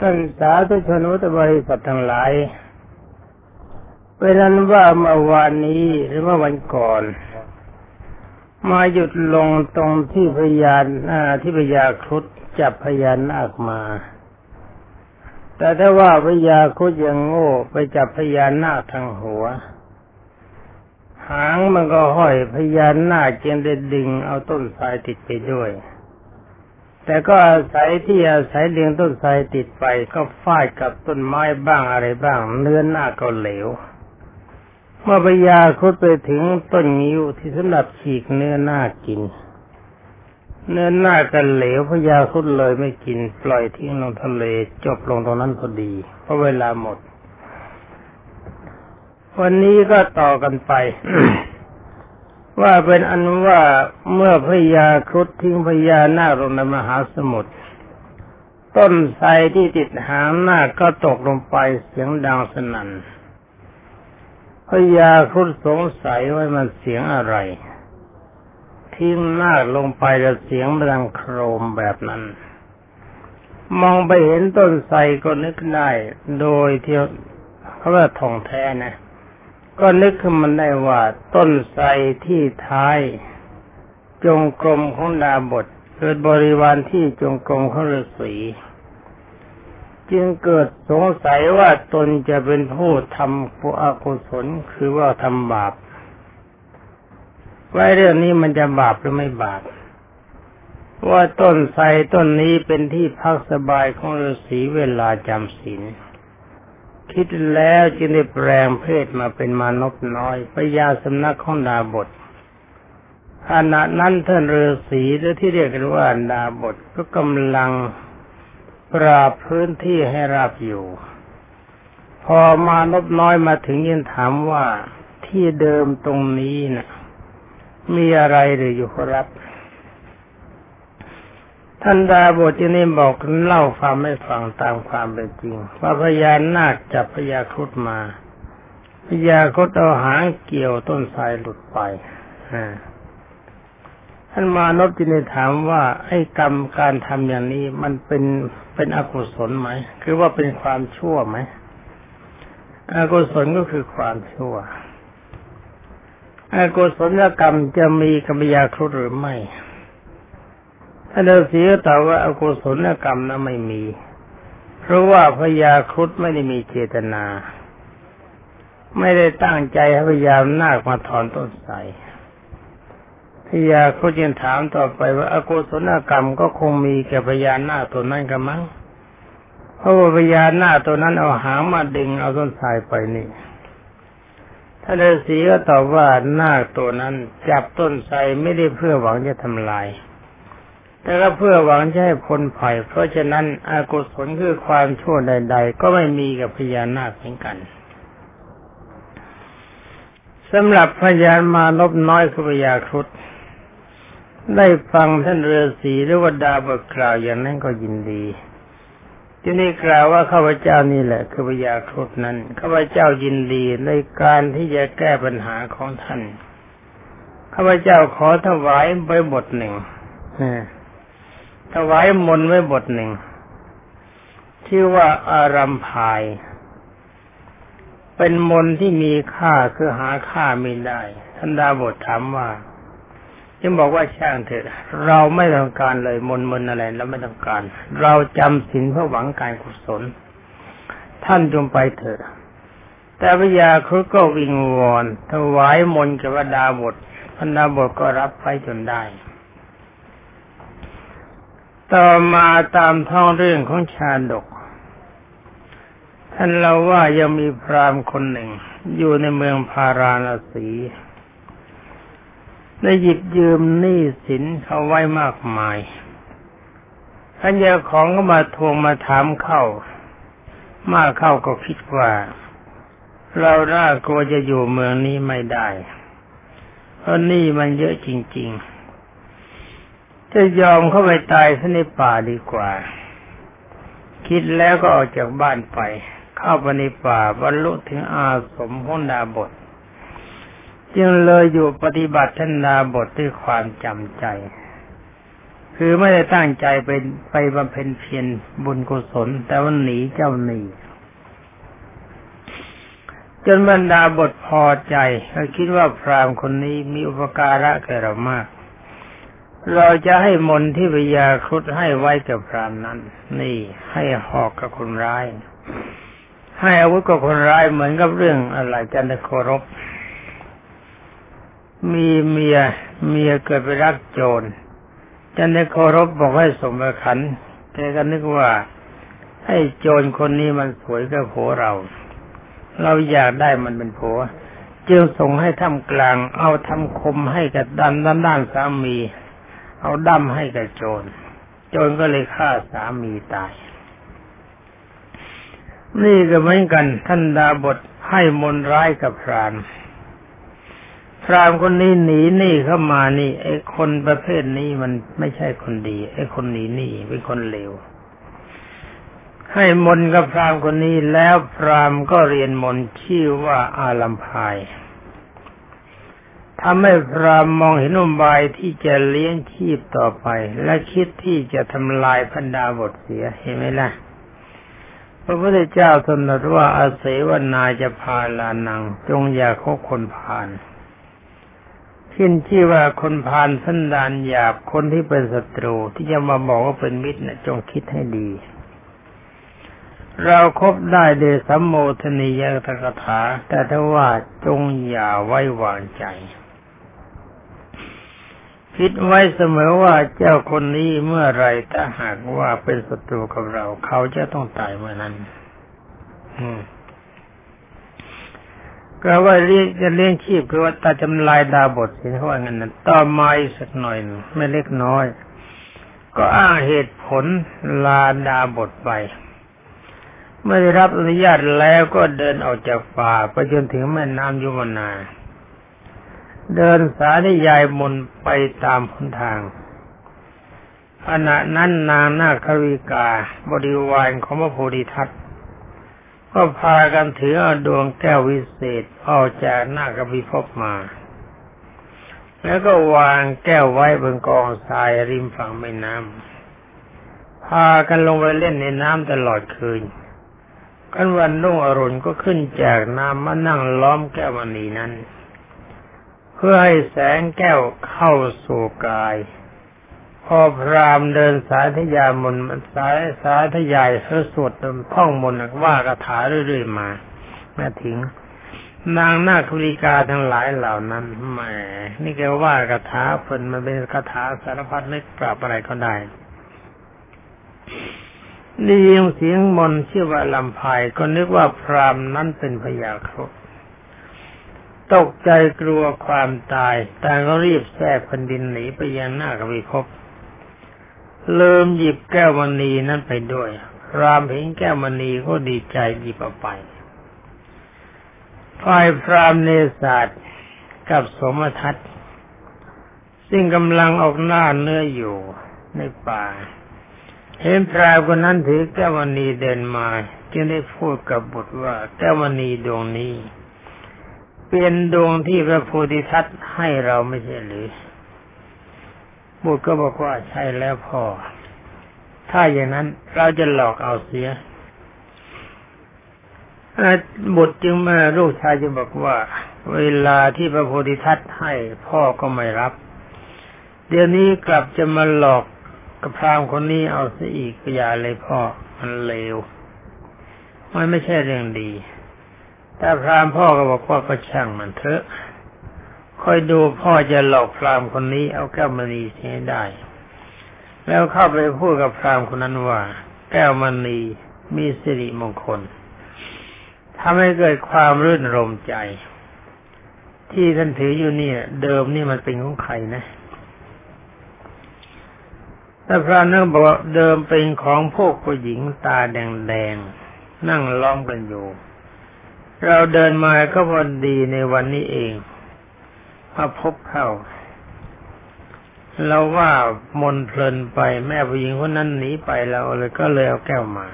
ท่านสาธุชนุตบริษัททั้งหลายเป็นนั้นว่าเมื่อวานนี้หรือเมื่อวันก่อน มาหยุดลงตรงที่พยานที่พยาครุฑจับพยานนาคมา แต่ถ้าว่าพยาครุฑยังโง่ไปจับพยานนาคทางหัว หางมันก็ห้อยพยานนาคจึงได้ดึงเอาต้นสายติดไปด้วย แต่ก็อาศัยที่อาศัยเลี้ยงต้นไทรติดไปก็ฟาดกับต้นไม้บ้างอะไรบ้าง เนื้อหน้าก็เหลว เมื่อพยาคุดไปถึงต้นงิ้วที่สำหรับฉีกเนื้อหน้ากิน เนื้อหน้ากันเหลวพยาคุดเลยไม่กิน ปล่อยทิ้งลงทะเลจบลงตรงนั้นพอดีเพราะเวลาหมด วันนี้ก็ต่อกันไป ว่าเป็นอันว่าเมื่อพญาครุฑทิ้งพญานาคลงในมหาสมุทรต้นไทรที่ติดหางนาคก็ตกลงไปเสียงดังสนั่นพญาครุฑสงสัยว่ามันเสียงอะไร ทิ้งนาคลงไปแล้วเสียงดังโครมแบบนั้น มองไปเห็นต้นไทรก็นึกได้ โดยที่เขาว่าทองแท้นะ ก็นึกขึ้นมันได้ว่าต้นไทรที่ท้าย จงกรมของดาบทเกิดบริวารที่จงกรมของฤาษีจึงเกิดสงสัยว่าตนจะเป็นผู้ทำปุอกุศลคือว่าทำบาปว่าเรื่องนี้มันจะบาปหรือไม่บาปว่าต้นไทรต้นนี้เป็นที่พักสบายของฤาษีเวลาจำศีล คิดแล้วจึงได้แปลงเพศมาเป็นมานพน้อยพยาสำนักของดาบทขณะนั้นท่านฤาษีหรือที่เรียกกันว่าดาบทก็กำลังปราบพื้นที่ให้ราบอยู่ พอมานพน้อยมาถึงยินถามว่าที่เดิมตรงนี้นะ่ะมีอะไรหรืออยู่ครับ ท่านดาบทที่นี่บอกเล่าความไม่ฟังตามความเป็นจริง ว่าพญานาคจับพญาครุฑมาพญาครุฑเอาหางเกี่ยวต้นทรายหลุดไปท่านมานพจินีถามว่า ไอ้กรรมการทำอย่างนี้มันเป็นเป็นอกุศลไหม คือว่าเป็นความชั่วไหมอกุศลก็คือความชั่วอกุศลกรรมจะมีกับพญาครุฑหรือไม่านฤาษีก็ตอบว่าอากุศลกรรมนั้นไม่มี เพราะว่าพญาครุฑไม่ได้มีเจตนา ไม่ได้ตั้งใจให้พญานาคมาถอนต้นไทรพญาครุฑยังถามต่อไปว่าอากุศลกรรมก็คงมีแก่พญานาคตัวนั้นกันมั้งเพราะว่าพญานาคตัวนั้นเอาหางมาดึงเอาต้นไทรไปนี่ท่านฤาษีก็ตอบว่านาคตัวนั้นจับต้นไทรไม่ได้เพื่อหวังจะทำลาย แต่ก็เพื่อหวังจะให้พ้นภัยเพราะฉะนั้นอากุศลคือความชั่วใด ๆ ก็ไม่มีกับพญานาคเหมือนกันสำหรับพญานมานบน้อยคือพญาครุฑได้ฟังท่านเรือสีหรือว่าดาบทกล่าวอย่างนั้นก็ยินดีที่นี่กล่าวว่าข้าพเจ้านี่แหละ คือพญาครุฑนั้นข้าพเจ้ายินดีในการที่จะแก้ปัญหาของท่านข้าพเจ้าขอถวายไปบทหนึ่ง ถวายมนไว้บทหนึ่ง ชื่อว่าอารัมพาย เป็นมนที่มีค่าคือหาค่าไม่ได้ท่านดาบทถามว่าจึงบอกว่าช่างเถิดเราไม่ต้องการเลยมนมนอะไรเราไม่ต้องการ เราจำศีลเพื่อหวังการกุศล ท่านจงไปเถิดแต่พญาครุก็วิงวอนถวายมนกับดาบทพันดาบทก็รับไปจนได้ ต่อมาตามท้องเรื่องของชาดก ท่านเราว่ายังมีพราหมณ์คนหนึ่ง อยู่ในเมืองพาราณสีได้หยิบยืมหนี้สินเขาไว้มากมายท่านเจ้าของก็มาทวงมาถามเข้า มากเข้าก็คิดว่า เราน่ากลัวจะอยู่เมืองนี้ไม่ได้ เพราะหนี้มันเยอะจริง ๆ จะยอมเข้าไปตายซะในป่าดีกว่า คิดแล้วก็ออกจากบ้านไป เข้าไปในป่าบรรลุถึงอาสมพ้นดาบท จึงเลยอยู่ปฏิบัติท่านดาบทด้วยความจำใจ คือไม่ได้ตั้งใจเป็นไปบำเพ็ญเพียรบุญกุศล แต่ว่าหนีเจ้าหนีจนบรรดาบทพอใจเขาคิดว่าพรามคนนี้มีอุปการะแก่เรามาก เราจะให้มนที่พยาครุฑให้ไว้กับพรามนั้น นี่ให้หอกกับคนร้าย ให้อาวุธกับคนร้ายเหมือนกับเรื่องอะไรจันทโครบมีเมียเมียเกิดไปรักโจรจันทโครบบอกให้สมประขันแกก็นึกว่า ให้โจรคนนี้มันสวยกับผัวเรา เราอยากได้มันเป็นผัวจึงส่งให้ทำกลาง เอาทำคมให้กับด้านด้านด้านสามี เอาดั้มให้กับโจร โจรก็เลยฆ่าสามีตาย นี่ก็เหมือนกัน ท่านดาบทให้มนร้ายกับพรานพรามคนนี้หนีหนี่เข้ามานี่ไอ้คนประเภทนี้มันไม่ใช่คนดี ไอ้คนหนีหนี่เป็นคนเลว ให้มนกับพรามคนนี้แล้วพรามก็เรียนมนชื่อว่าอาลัมพาย ทำให้พรามมองเห็นอุบายที่จะเลี้ยงชีพต่อไป และคิดที่จะทำลายพันดาบทเสียเห็นไหมล่ะพระพุทธเจ้าทรงตรัสว่าอาเสวนาจะพาลานัง จงอย่าคบคนพาลขึ้นที่ว่าคนพาลสันดานหยาบคนที่เป็นศัตรูที่จะมาบอกว่าเป็นมิตรนะจงคิดให้ดี เราครบได้เดยสัมโมทนียตกถา แต่ถ้าว่าจงอย่าไว้วางใจ คิดไว้เสมอว่าเจ้าคนนี้เมื่อไรถ้าหากว่าเป็นศัตรูกับเรา เขาจะต้องตายเมื่อนั้นอืมก็ว่าเลี้ยงจะเลี้ยงชีพคือว่าตาจำลายดาบทสิเขาว่างั้นนะต่อมาอีกสักหน่อยไม่เล็กน้อย ก็อ้างเหตุผลลาดาบทไปเมื่อได้รับอนุญาตแล้วก็เดินออกจากป่าไปจนถึงแม่น้ำยุมนา เดินสาธยายมนไปตามหนทางขณะนั้นนางนาควิกาบริวารของพระโพธิทัตก็พากันถือดวงแก้ววิเศษออกจากนากพิภพมา แล้วก็วางแก้วไว้บนกองทรายริมฝั่งแม่น้ำพากันลงไปเล่นในน้ำตลอดคืน กันวันรุ่งอรุณก็ขึ้นจากน้ำมานั่งล้อมแก้วมณีนั้น พื่อให้แสงแก้วเข้าสู่กาย พอพรามเดินสายทยามนสายสายทยายเพื่อสวดท่องมนต์ว่าคาถาเรื่อยๆมาแม้ถึง นางนาคุริกาทั้งหลายเหล่านั้นแหมนี่แกว่าคาถาเพิ่นมันเป็นคาถาสารพัดนึกปราบอะไรก็ได้ได้ยินเสียงมนชื่อว่าลำพายก็นึกว่าพรามนั้นเป็นพยาครุ ตกใจกลัวความตาย แต่ก็รีบแทรกแผ่นดินหนีไปยังหน้ากวิภพลืมหยิบแก้วมณีนั้นไปด้วย รามเห็นแก้วมณีก็ดีใจหยิบเอาไปฝ่ายพรามเนศาสตร์กับสมทัตซึ่งกำลังออกหน้าเนื้ออยู่ในป่า เห็นพรามคนนั้นถือแก้วมณีเดินมา จึงได้พูดกับบุตรว่าแก้วมณีดวงนี้ เป็นดวงที่พระโพธิทัตให้เราไม่ใช่หรือบุตรก็บอกว่าใช่แล้วพ่อ ถ้าอย่างนั้นเราจะหลอกเอาเสียบุตรจึงมาลูกชายจึงบอกว่า เวลาที่พระโพธิทัตให้พ่อก็ไม่รับ เดี๋ยวนี้กลับจะมาหลอกกับพรามคนนี้เอาซะอีกอย่าเลยพ่อ มันเลว มันไม่ใช่เรื่องดี แต่พรามพ่อก็บอกว่าก็ช่างมันเถอะคอยดูพ่อจะหลอกพรามคนนี้เอาแก้วมณีใช้ได้ แล้วเข้าไปพูดกับพรามคนนั้นว่า แก้วมณีมีสิริมงคลทำให้เกิดความรื่นรมใจ ที่ท่านถืออยู่นี่เดิมนี่มันเป็นของใครนะแต่พระนั่งบอกว่าเดิมเป็นของพวกผู้หญิงตาแดงๆนั่งล้อมกันอยู่ เราเดินมาก็พอดีในวันนี้เองมาพบเข้าเราว่ามนเพลินไปแม่ผู้หญิงคนนั้นหนีไปเราเลยก็เลยเอาแก้วมา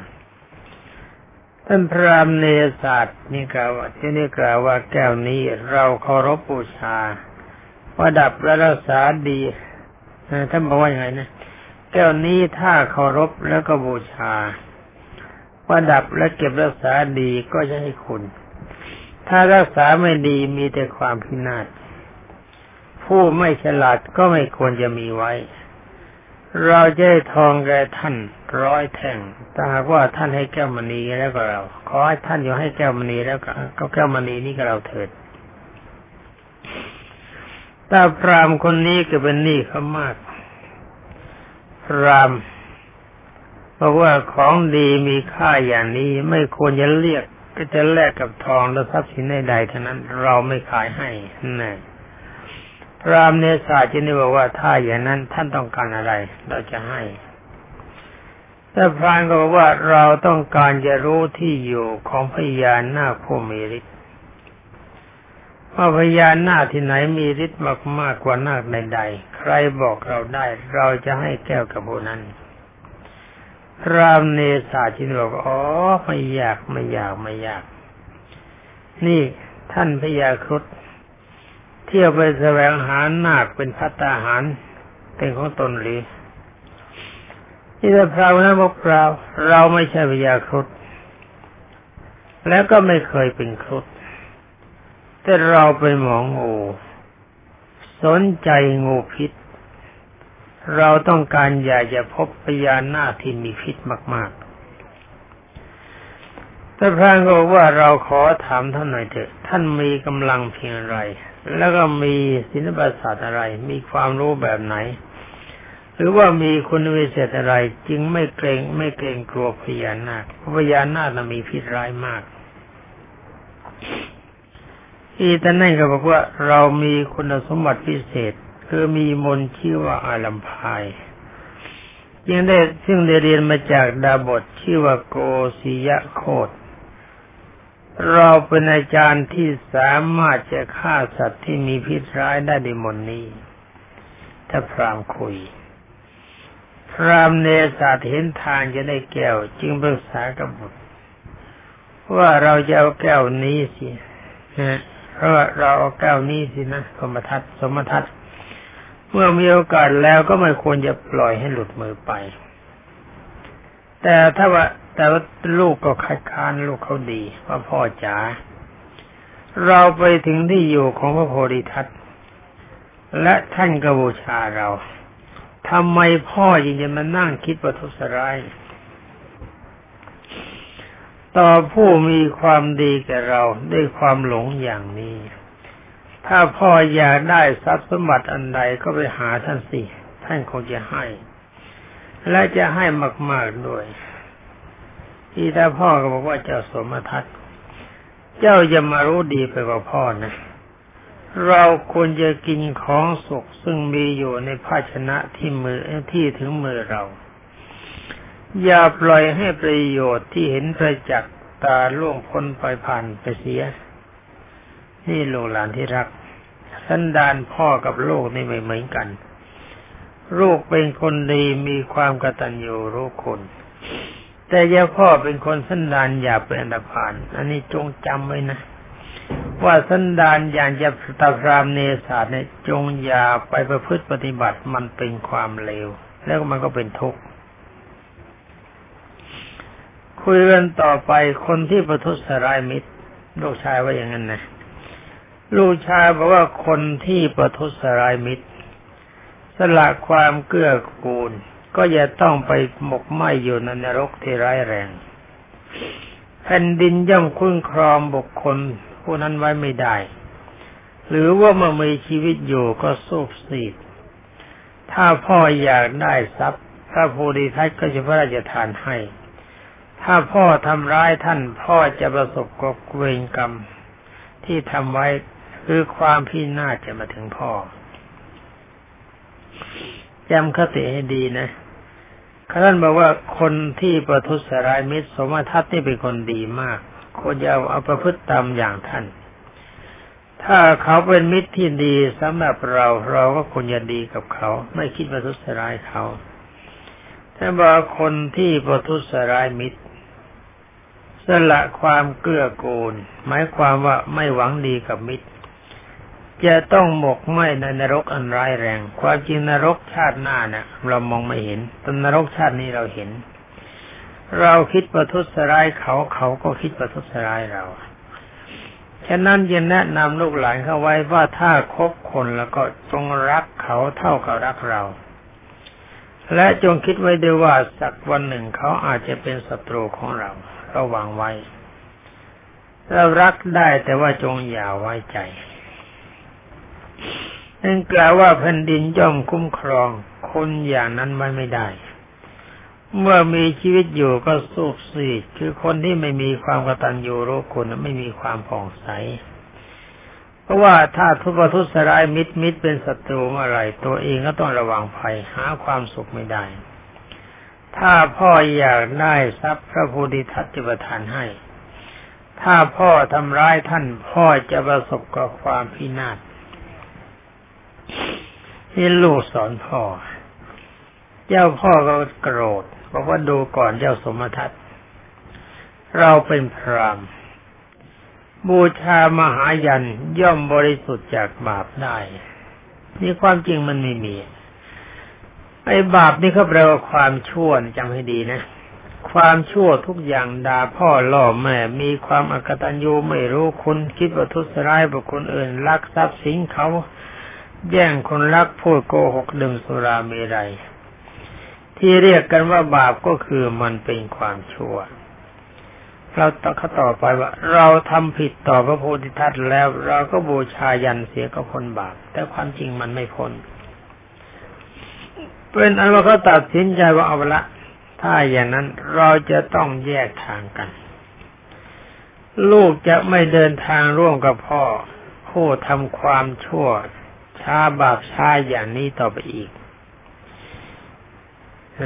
ท่านพระรามเนศาสตร์นี่กล่าวว่าที่นี่กล่าวว่าแก้วนี้เราเคารพบูชาประดับและรักษาดีท่านบอกว่าอย่างไรนะแก้วนี้ถ้าเคารพแล้วก็บูชาประดับและเก็บรักษาดีก็จะให้คุณ ถ้ารักษาไม่ดีมีแต่ความพินาศผู้ไม่ฉลาดก็ไม่ควรจะมีไว้ เราจะให้ทองแก่ท่านร้อยแท่งแต่หากว่าท่านให้แก้วมณีแล้วก็เรา ขอให้ท่านอยู่ให้แก้วมณีแล้วก็แก้วมณีนี่ก็เราเถิดตาพรามคนนี้ก็เป็นหนี้เขามาก พรามบอกว่าของดีมีค่าอย่างนี้ไม่ควรจะเรียก ก็จะแลกกับทองและทรัพย์สินใดๆทั้งนั้น เราไม่ขายให้น่พรามเนศาจินีบอกว่าถ้าอย่างนั้นท่านต้องการอะไร เราจะให้แต่พรานก็บอกว่าเราต้องการจะรู้ที่อยู่ของพยานหน้าผู้มีฤทธิ์ว่าพญานหน้าที่ไหนมีฤทธิ์มากมากกว่านาคใดๆใครบอกเราได้ เราจะให้แก้วกับผู้นั้น รามเนสาชินบอกอ๋อไม่อยากไม่อยากไม่อยาก นี่ท่านพญาครุฑเที่ยวไปแสวงหานาคเป็นพัตตาหารเป็นของตนหรือที่แต่พราวนะบอกพราวเราไม่ใช่พญาครุฑแล้วก็ไม่เคยเป็นครุฑแต่เราไปหมองงูสนใจงูพิษ เราต้องการอยากจะพบพญานาคที่มีพิษมากๆแต่พระก็ว่าเราขอถามท่านหน่อยเถอะ ท่านมีกำลังเพียงไร แล้วก็มีศิลปศาสตร์อะไร มีความรู้แบบไหน หรือว่ามีคุณวิเศษอะไร จึงไม่เกรงไม่เกรงกลัวพญานาคพญานาคมีพิษร้ายมากอีท่านนั่นก็บอกว่าเรามีคุณสมบัติพิเศษ คือมีมนชื่อว่าอาลัมพายยังได้ซึ่งได้เรียนมาจากดาบทชื่อว่าโกศิยะโคตเราเป็นอาจารย์ที่สามารถจะฆ่าสัตว์ที่มีพิษร้ายได้ด้วยมนนี้ ถ้าพรามคุย พรามเนศาเห็นทางจะได้แก้ว จึงปรึกษากับบุตรว่าเราจะเอาแก้วนี้สินะเพราะเราเอาแก้วนี้สินะสมทัศสมทัศ เมื่อมีโอกาสแล้วก็ไม่ควรจะปล่อยให้หลุดมือไป แต่ถ้าว่าแต่ว่าลูกก็คัดค้านลูกเขาดีว่าพ่อจ๋าเราไปถึงที่อยู่ของพระโพธิทัตและท่านกบูชาเราทำไมพ่อยังจะมานั่งคิดประทุษร้าย ต่อผู้มีความดีแก่เราด้วยความหลงอย่างนี้ ถ้าพ่ออยากได้ทรัพย์สมบัติอันใดก็ไปหาท่านสิ ท่านคงจะให้ และจะให้มากๆด้วย ที่ถ้าพ่อก็บอกว่าเจ้าสมทัศน์เจ้าจะมารู้ดีไปกว่าพ่อนะ เราควรจะกินของสุกซึ่งมีอยู่ในภาชนะที่มือที่ถึงมือเรา อย่าปล่อยให้ประโยชน์ที่เห็นประจักษ์ตาล่วงพ้นไปผ่านไปเสีย นี่ลูกหลานที่รัก สันดานพ่อกับลูกนี่ไม่เหมือนกัน ลูกเป็นคนดีมีความกตัญญูรู้คนแต่ย่าพ่อเป็นคนสันดานอย่าเป็นอันดพาน อันนี้จงจำไว้นะ ว่าสันดานอย่างจะตาพรามเนศาสเนี่ยจงอย่าไปประพฤติปฏิบัติมันเป็นความเลว แล้วมันก็เป็นทุกข์คุยกันต่อไปคนที่ประทุษร้ายมิตรลูกชายว่าอย่างนั้นนะ ลูกชายบอกว่าคนที่ประทุษร้ายมิตร สละความเกื้อกูล ก็อย่าต้องไปหมกไหมอยู่ในนรกที่ร้ายแรง แผ่นดินย่อมคุ้นครองบุคคลผู้นั้นไว้ไม่ได้ หรือว่าเมื่อมีชีวิตอยู่ก็สูบสีดถ้าพ่ออยากได้ทรัพย์พระโพธิทัตก็จะพระราชทานให้ ถ้าพ่อทำร้ายท่านพ่อจะประสบกับเวรกรรมที่ทำไว้ คือความพินาศจะมาถึงพ่อจำคติให้ดีนะท่านบอกว่าคนที่ประทุษร้ายมิตร สมทัศน์นี่เป็นคนดีมากควรจะเอาอาประพฤติตามอย่างท่าน ถ้าเขาเป็นมิตรที่ดีสำหรับเราเราก็ควรจะดีกับเขา ไม่คิดประทุษร้ายเขาถ้าบอกคนที่ประทุษร้ายมิตรสละความเกื้อกูล หมายความว่าไม่หวังดีกับมิตร จะต้องหมกไหมในนรกอันร้ายแรง ความจริงนรกชาติหน้าเนะ่ะ เรามองไม่เห็นแต่นรกชาตินี้เราเห็น เราคิดประทุษร้ายเขาเขาก็คิดประทุษร้ายเรา ฉะนั้นยังแนะนำลูกหลานเข้าไว้ว่าถ้าคบคนแล้วก็จงรักเขาเท่ากับรักเรา และจงคิดไว้ด้วยว่าสักวันหนึ่งเขาอาจจะเป็นศัตรูของเราระวังไว้เรารักได้แต่ว่าจงอย่าไว้ใจ นั่นกล่าวว่าแผ่นดินย่อมคุ้มครอง คนอย่างนั้นไว้ไม่ได้ เมื่อมีชีวิตอยู่ก็สูบสีคือคนที่ไม่มีความกตัญญูรู้คุณไม่มีความผ่องใส เพราะว่าถ้าทุบทุสร้ายมิตรมิตรเป็นศัตรูเมื่อไรตัวเองก็ต้องระวังภัยหาความสุขไม่ได้ ถ้าพ่ออยากได้ทรัพย์พระพุทธทัตจิประทานให้ ถ้าพ่อทำร้ายท่านพ่อจะประสบกับความพินาศ นี่ลูกสอนพ่อ เจ้าพ่อก็โกรธบอกว่าดูก่อนเจ้าสมทัตเราเป็นพรามบูชามหายันย่อมบริสุทธิ์จากบาปได้ นี่ความจริงมันไม่มี ไอ้บาปนี่เขาแปลว่าความชั่วจำให้ดีนะ ความชั่วทุกอย่างด่าพ่อล่อแม่ มีความอกตัญญูไม่รู้คุณคิดว่าทุสร้ายบุคคลอื่นลักทรัพย์สินเขา แย่งคนรักพูดโกหกดื่มสุราเมรัยที่เรียกกันว่าบาปก็คือมันเป็นความชั่ว เราต่อเขาต่อไปว่า เราทำผิดต่อพระโพธิทัตแล้ว เราก็บูชายันเสียก็พ้นบาป แต่ความจริงมันไม่พ้นเป็นอันว่าเขาตัดสินใจว่าเอาละ ถ้าอย่างนั้นเราจะต้องแยกทางกัน ลูกจะไม่เดินทางร่วมกับพ่อ ผู้ทำความชั่ว ช้าบาปช้าอย่างนี้ต่อไปอีกอ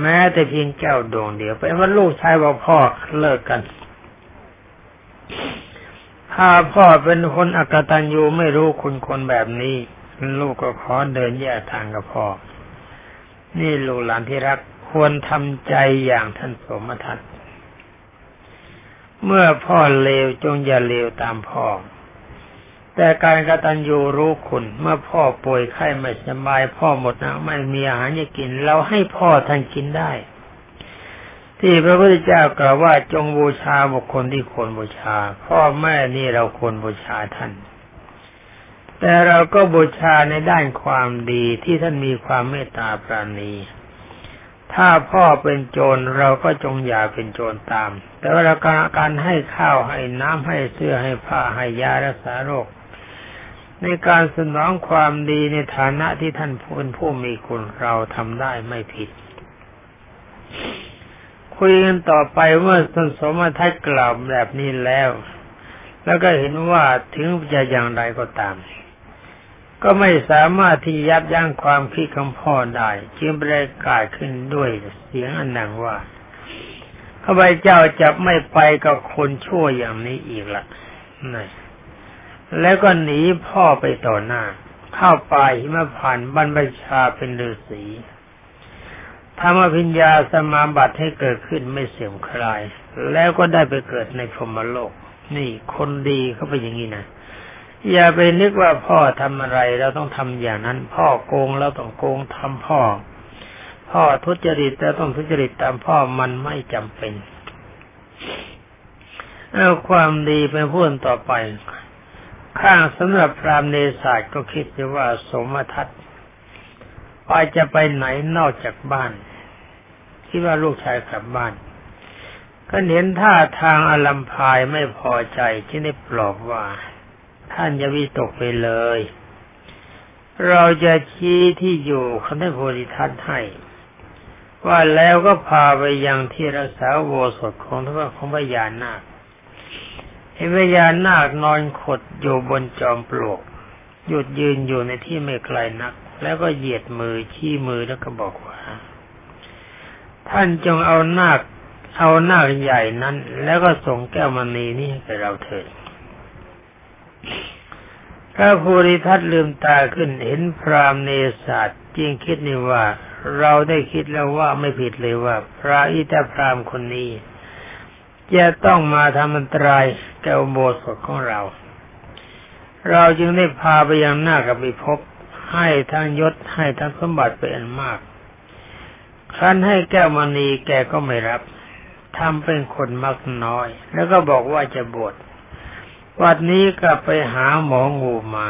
แม้แต่เพียงเจ้าดวงเดียวเป็นว่าลูกชายว่าพ่อเลิกกัน ถ้าพ่อเป็นคนอักตัญญูไม่รู้คุณคนแบบนี้ ลูกก็ขอเดินแยกทางกับพ่อ นี่ลูกหลานที่รักควรทำใจอย่างท่านสมทัตเมื่อพ่อเลวจงอย่าเลวตามพ่อ แต่การกระตัญญูรู้คุณเมื่อพ่อป่วยไข้ไม่สบาย พ่อหมดนะไม่มีอาหารจะกิน เราให้พ่อท่านกินได้ ที่พระพุทธเจ้ากล่าวว่าจงบูชาบุคคลที่ควรบูชา พ่อแม่นี่เราควรบูชาท่าน แต่เราก็บูชาในด้านความดีที่ท่านมีความเมตตาปราณีถ้าพ่อเป็นโจรเราก็จงอย่าเป็นโจรตาม แต่ว่าการให้ข้าวให้น้ำให้เสื้อให้ผ้าให้ยารักษาโรค ในการสนองความดีในฐานะที่ท่านเป็นผู้มีคุณเราทำได้ไม่ผิด คุยกันต่อไปเมื่อท่านสมทัศกล่าวแบบนี้แล้ว แล้วก็เห็นว่าถึงจะอย่างไรก็ตาม ก็ไม่สามารถที่ยับยั้งความคิดของพ่อได้จึงประกาศขึ้นด้วยเสียงอันหนังว่าข้าพเจ้าจะไม่ไปกับคนชั่วอย่างนี้อีกละนี่ แล้วก็หนีพ่อไปต่อหน้า เข้าป่าหิมพานบรรพชาเป็นฤาษีทำอภิญญาสมาบัติให้เกิดขึ้นไม่เสื่อมคลาย แล้วก็ได้ไปเกิดในพรหมโลก นี่คนดีเขาไปอย่างนี้นะอย่าไปนึกว่าพ่อทำอะไรเราต้องทำอย่างนั้น พ่อโกงเราต้องโกงทำพ่อ พ่อทุจริตเราต้องทุจริตตามพ่อมันไม่จำเป็นเอาความดีเป็นพูดต่อไป ข้างสำหรับพรามเนศาสก็คิดว่าสมทัตไปจะไปไหนนอกจากบ้าน คิดว่าลูกชายกลับบ้าน ก็เห็นท่าทางอลัมพายไม่พอใจที่ได้ปลอบว่า ท่านจะวิตกไปเลย เราจะชี้ที่อยู่คันธโพธิทัตให้ ว่าแล้วก็พาไปยังที่รักษาโวสดของทวของพญานาค เห็นพญานาคนอนขดอยู่บนจอมปลวก หยุดยืนอยู่ในที่ไม่ไกลนัก แล้วก็เหยียดมือชี้มือแล้วก็บอกว่า ท่านจงเอานาคเอานาคใหญ่นั้น แล้วก็ส่งแก้วมณีนี้ให้เราเถิดพระภูริทัตลืมตาขึ้นเห็นพรามเนศาสจริงคิดนี่ว่า เราได้คิดแล้วว่าไม่ผิดเลยว่า พระอิตาพรามคนนี้ จะต้องมาทำอันตรายแก่อุโบสถของเรา เราจึงได้พาไปยังหน้ากับไปพให้ทั้งยศให้ทั้งสมบัติเป็นมาก ครั้นให้แก้วมณีแกก็ไม่รับทำเป็นคนมักน้อย แล้วก็บอกว่าจะบวชวันนี้ก็ไปหาหมองูมา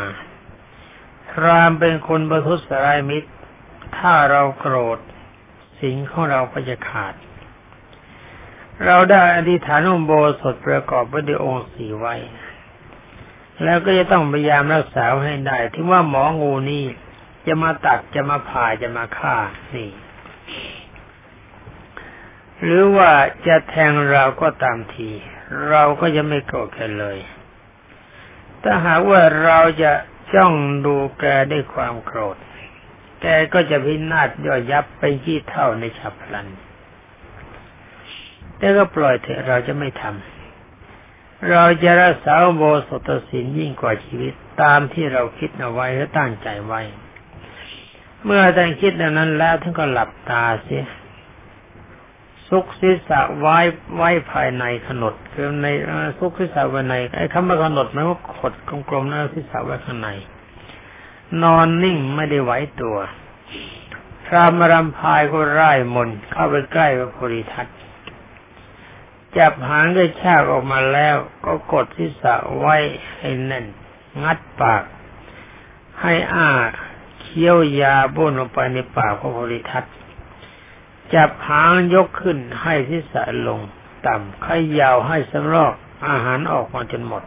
พรามเป็นคนประทุษร้ายมิตร ถ้าเราโกรธสิ่งของเราก็จะขาด เราได้อธิษฐานอุโบสถประกอบไปด้วยองค์สีไว้ แล้วก็จะต้องพยายามรักษาให้ได้ที่ว่าหมองูนี่จะมาตัดจะมาผ่าจะมาฆ่านี่ หรือว่าจะแทงเราก็ตามที เราก็จะไม่โกรธกันเลย ถ้าหากว่าเราจะจ้องดูแกด้วยความโกรธ แกก็จะพินาศย่อยยับไปที่เท่าในฉับพลัน แต่ก็ปล่อยเถอะเราจะไม่ทำเราจะรักษาโบสถศีลยิ่งกว่าชีวิตตามที่เราคิดเอาไว้และตั้งใจไว้ เมื่อท่านคิดดังนั้นแล้วท่านก็หลับตาเสียซุกศีรษะไว้ไว้ภายในขนดคือในซุกศีรษะไว้ในไอ้คำว่าขนดหมายว่าขดกลมๆนั่นศีรษะไว้ข้างใน นอนนิ่งไม่ได้ไหวตัวพระมรำพายก็ไล่มนเข้าไปใกล้พระโพธิทัต จับหางด้วยชากออกมาแล้ว ก็กดศีรษะไว้ให้แน่น งัดปาก ให้อ้าเคี้ยวยาบ้นลงไปในปากพระโพธิทัตจับหางยกขึ้นให้ทิศลง ต่ำขยาวให้สำรอกอาหารออกมาจนหมด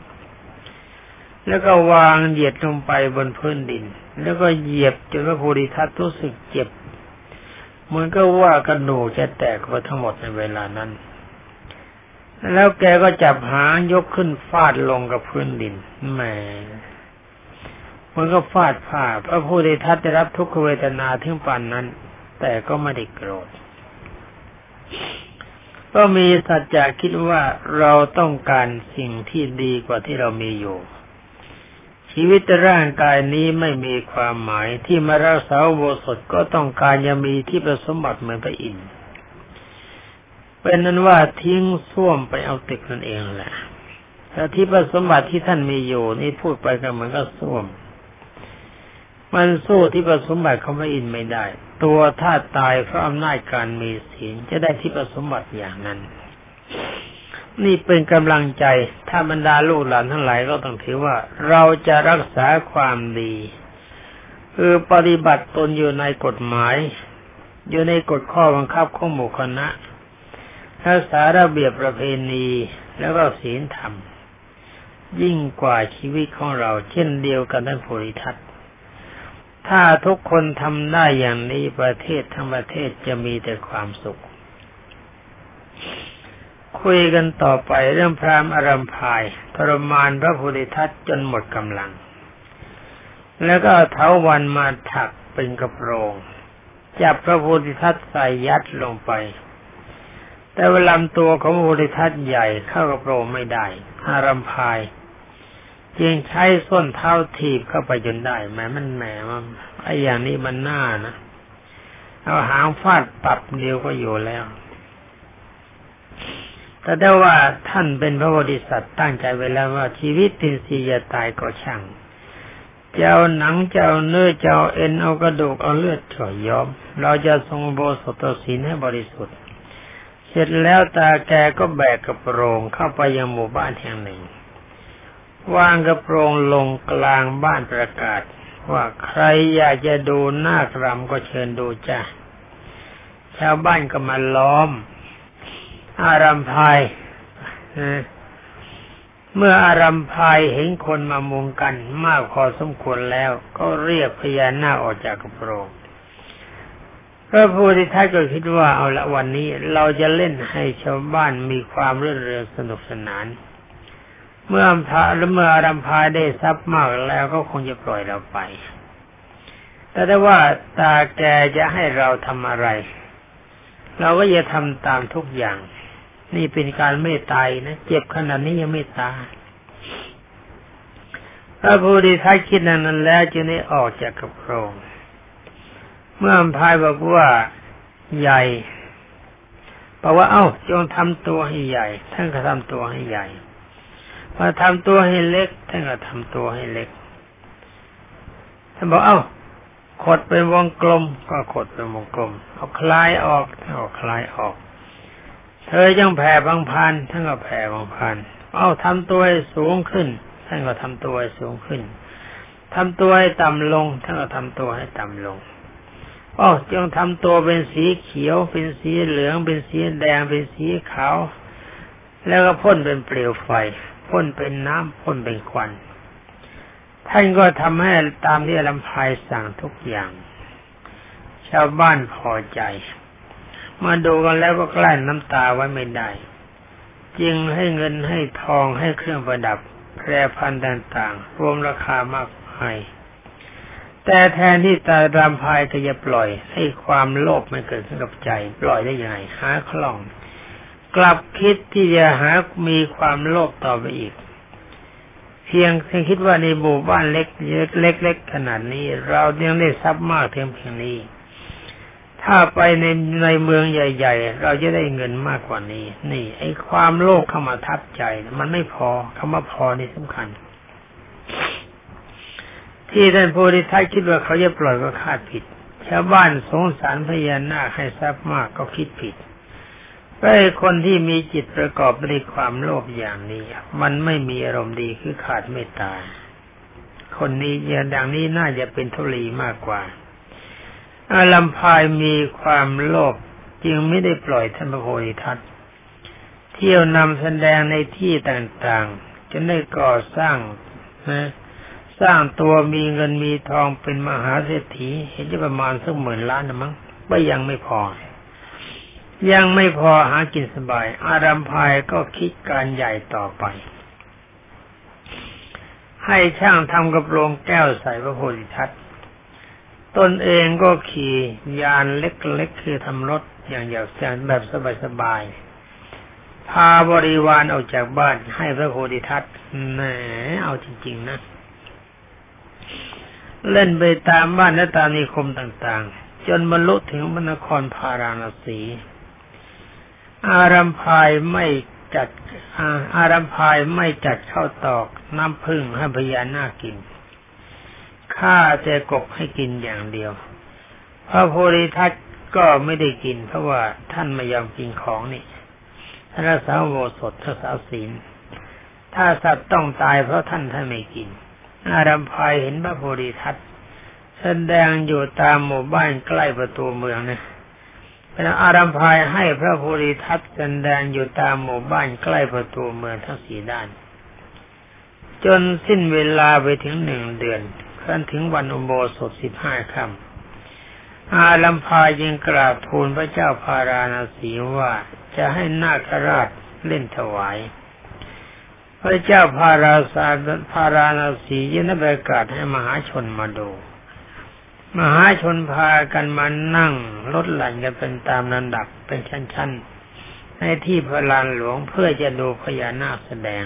แล้วก็วางเหยียดลงไปบนพื้นดิน แล้วก็เหยียบจนพระโพธิทัตรู้สึกเจ็บเหมือนก็ว่ากระดูกจะแตกไปทั้งหมดในเวลานั้น แล้วแกก็จับหางยกขึ้นฟาดลงกับพื้นดินแหมมันก็ฟาดผ่าพระโพธิทัตได้รับทุกขเวทนาถึงปานนั้น แต่ก็ไม่ได้โกรธ ก็มีสัจจะคิดว่าเราต้องการสิ่งที่ดีกว่าที่เรามีอยู่ ชีวิตร่างกายนี้ไม่มีความหมายที่มารักษาโบสถก็ต้องการยังมีที่ประสมบัติเหมือนพระอินทร์ เป็นนั้นว่าทิ้งส้วมไปเอาตึกนั่นเองแหละแต่ที่ประสมบัติที่ท่านมีอยู่นี่พูดไปก็เหมือนกับส้วม มันสู้ที่ประสมบัติของพระอินทร์ไม่ได้ ตัวถ้าตายเพราะอำนาจการมีศีลจะได้ที่ประสมบัติอย่างนั้น นี่เป็นกำลังใจ ถ้าบรรดาลูกหลานทั้งหลายก็ต้องถือว่า เราจะรักษาความดี คือปฏิบัติตนอยู่ในกฎหมาย อยู่ในกฎข้อบังคับของหมู่คณะ รักษาระเบียบประเพณีแล้วก็ศีลธรรม ยิ่งกว่าชีวิตของเรา เช่นเดียวกันท่านโพธิทัตถ้าทุกคนทำได้อย่างนี้ประเทศทั้งประเทศจะมีแต่ความสุข คุยกันต่อไปเรื่องพรามอารัมพาย ทรมานพระพุทธทัตจนหมดกำลัง แล้วก็เท้าวันมาถักเป็นกระโปรงจับพระโพุทธทัตใส่ยัดลงไป แต่เวลาตัวของพระพุทธทัตใหญ่เข้ากระโปรงไม่ได้อารัมพาย จึงใช้ส้นเท้าถีบเข้าไปจนได้แม้มันแหมมันไอ้อย่างนี้มันน่านะเอาหางฟาดปรับเดียวก็อยู่แล้ว แต่ได้ว่าท่านเป็นพระบริษัทตั้งใจไว้แล้วว่าชีวิตตินสีจะตายก็ช่างจะเอาหนังจะเอาเนื้อจะเอาเอ็นเอากระดูกเอาเลือดถอยยอม เราจะทรงโบสถศีลให้บริสุทธิ์ ร็จแล้วตาแกก็แบกกระโปรงเข้าไปยังหมู่บ้านแห่งหนึ่ง วางกระโปรงลงกลางบ้านประกาศ ว่าใครอยากจะดูหน้ากรำก็เชิญดูจ้ะ ชาวบ้านก็มาล้อม อารัมพายเมื่ออารัมพายเห็นคนมามุงกันมากพอสมควรแล้ว ก็เรียกพญานาคออกจากกระโปรง พระพุทธทัตก็คิดว่าเอาละวันนี้เราจะเล่นให้ชาวบ้านมีความรื่นเริงสนุกสนาน เมื่อพระหรือเมื่ออารัมพายได้ทรัพย์มากแล้วก็คงจะปล่อยเราไป แต่ถ้ว่าตาแกจะให้เราทำอะไร เราก็จะทำตามทุกอย่าง นี่เป็นการไม่ตายนะ เจ็บขนาดนี้ยังไม่ตายพระพุทธทัตคิดนั้นแล้วจึงได้ออกจากกระโปรง เมื่อพายบอกว่าใหญ่บอกว่าเอา้าจงทำตัวให้ใหญ่ ท่านก็ทำตัวให้ใหญ่มาทำตัวให้เล็ก ท่านก็ทำตัวให้เล็ก ท่านบอกเอ้าขดเป็นวงกลม ก็ขดเป็นวงกลม เอาคลายออกเอานก็คลายออก เธอยังแผ่บางพันท่านก็แผ่บางพันเอาทำตัวให้สูงขึ้น ท่านก็ทำตัวให้สูงขึ้นทำตัวให้ต่ำลง ท่านก็ทำตัวให้ต่ำลง อ๋อจงทำตัวเป็นสีเขียว เป็นสีเหลือง เป็นสีแดง เป็นสีขาว แล้วก็พ่นเป็นเปลวไฟ พ่นเป็นน้ำพ่นเป็นควัน ท่านก็ทำให้ตามที่ลำพายสั่งทุกอย่าง ชาวบ้านพอใจ มาดูกันแล้วก็กลั้นน้ำตาไว้ไม่ได้ จึงให้เงินให้ทองให้เครื่องประดับแพรพันต่างๆ รวมราคามากมาย แต่แทนที่ตารำพายก็จะปล่อย ให้ความโลภไม่เกิดขึ้นกับใจ ปล่อยได้ยังไงหาคล่อง กลับคิดที่จะหามีความโลภต่อไปอีก เพียงเพียงคิดว่าในหมู่บ้านเล็กเล็กๆขนาดนี้ เรายังได้ทรัพย์มากเพียงเพียงนี้ ถ้าไปในในเมืองใหญ่ ๆ เราจะได้เงินมากกว่านี้ นี่ ไอ้ความโลภเข้ามาทับใจ มันไม่พอคำว่าพอนี่สำคัญ ที่ท่านโพธิทัตคิดว่าเขาจะปล่อยก็คาดผิด ชาวบ้านสงสารพญานาคให้ทรัพย์มากก็คิดผิดไอ้คนที่มีจิตประกอบด้วยความโลภอย่างนี้ มันไม่มีอารมณ์ดีคือขาดเมตตา คนนี้อย่างดังนี้น่าจะเป็นทุลีมากกว่าอาลัมพายมีความโลภจึงไม่ได้ปล่อยท่านพระโพธิทัตเที่ยวนำแสดงในที่ต่างๆ จะได้ก่อสร้างนะ สร้างตัวมีเงินมีทองเป็นมหาเศรษฐีเห็นจะประมาณสักหมื่นล้านนะมั้งก็ยังไม่พอ ยังไม่พอหากินสบาย อารัมพายก็คิดการใหญ่ต่อไป ให้ช่างทำกระโปรงแก้วใส่พระโพธิทัตตนเองก็ขี่ยานเล็กๆคือทำรถอย่างหยาบแบบสบายๆพาบริวารออกจากบ้านให้พระโพธิทัตแหมเอาจริงๆนะ เล่นไปตามบ้านและตามนิคมต่างๆ จนบรรลุถึงมณครพาราณสี อารัมพายไม่จัดอาอารัมพายไม่จัดเข้าตอกน้ำพึ่งให้พญานาคกินข้าแต่กบให้กินอย่างเดียว พระโพธิทัตก็ไม่ได้กิน เพราะว่าท่านไม่ยอมกินของนี่ท่านรักษาโวสดทักษาศีลถ้าสัตว์ต้องตายเพราะท่านท่านไม่กิน อารัมพายเห็นพระโพธิทัตแสดงอยู่ตามหมู่บ้านใกล้ประตูเมืองนะเป็นอารัมพายให้พระโพธิทัตแสดงอยู่ตามหมู่บ้านใกล้ประตูเมืองทั้งสี่ด้าน จนสิ้นเวลาไปถึงหนึ่งเดือนขั้นถึงวันอุโบสถสิบห้าค่ำอารัมพายยังกราบทูลพระเจ้าพาราณสีว่าจะให้นาคราชเล่นถวาย พระเจ้าพาราสาพาราณสียินประกาศให้มหาชนมาดู มหาชนพากันมานั่งลดหลั่นกันเป็นตามลำดับเป็นชั้นๆ ในที่พระลานหลวงเพื่อจะดูพญานาคแสดง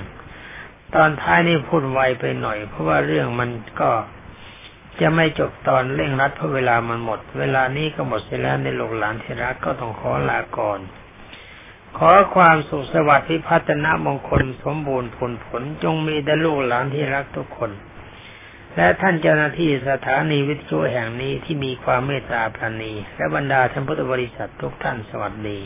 ตอนท้ายนี่พูดไวไปหน่อย เพราะว่าเรื่องมันก็จะไม่จบตอนเร่งรัดเพราะเวลามันหมด เวลานี้ก็หมดเสียแล้วในโลกหลานที่รักก็ต้องขอลาก่อน ขอความสุขสวัสดิ์พิพัฒนมงคลสมบูรณ์ผลผลจงมีแด่ลูกหลานที่รักทุกคน และท่านเจ้าหน้าที่สถานีวิทยุแห่งนี้ที่มีความเมตตาปราณี และบรรดาท่านพุทธบริษัททุกท่านสวัสดี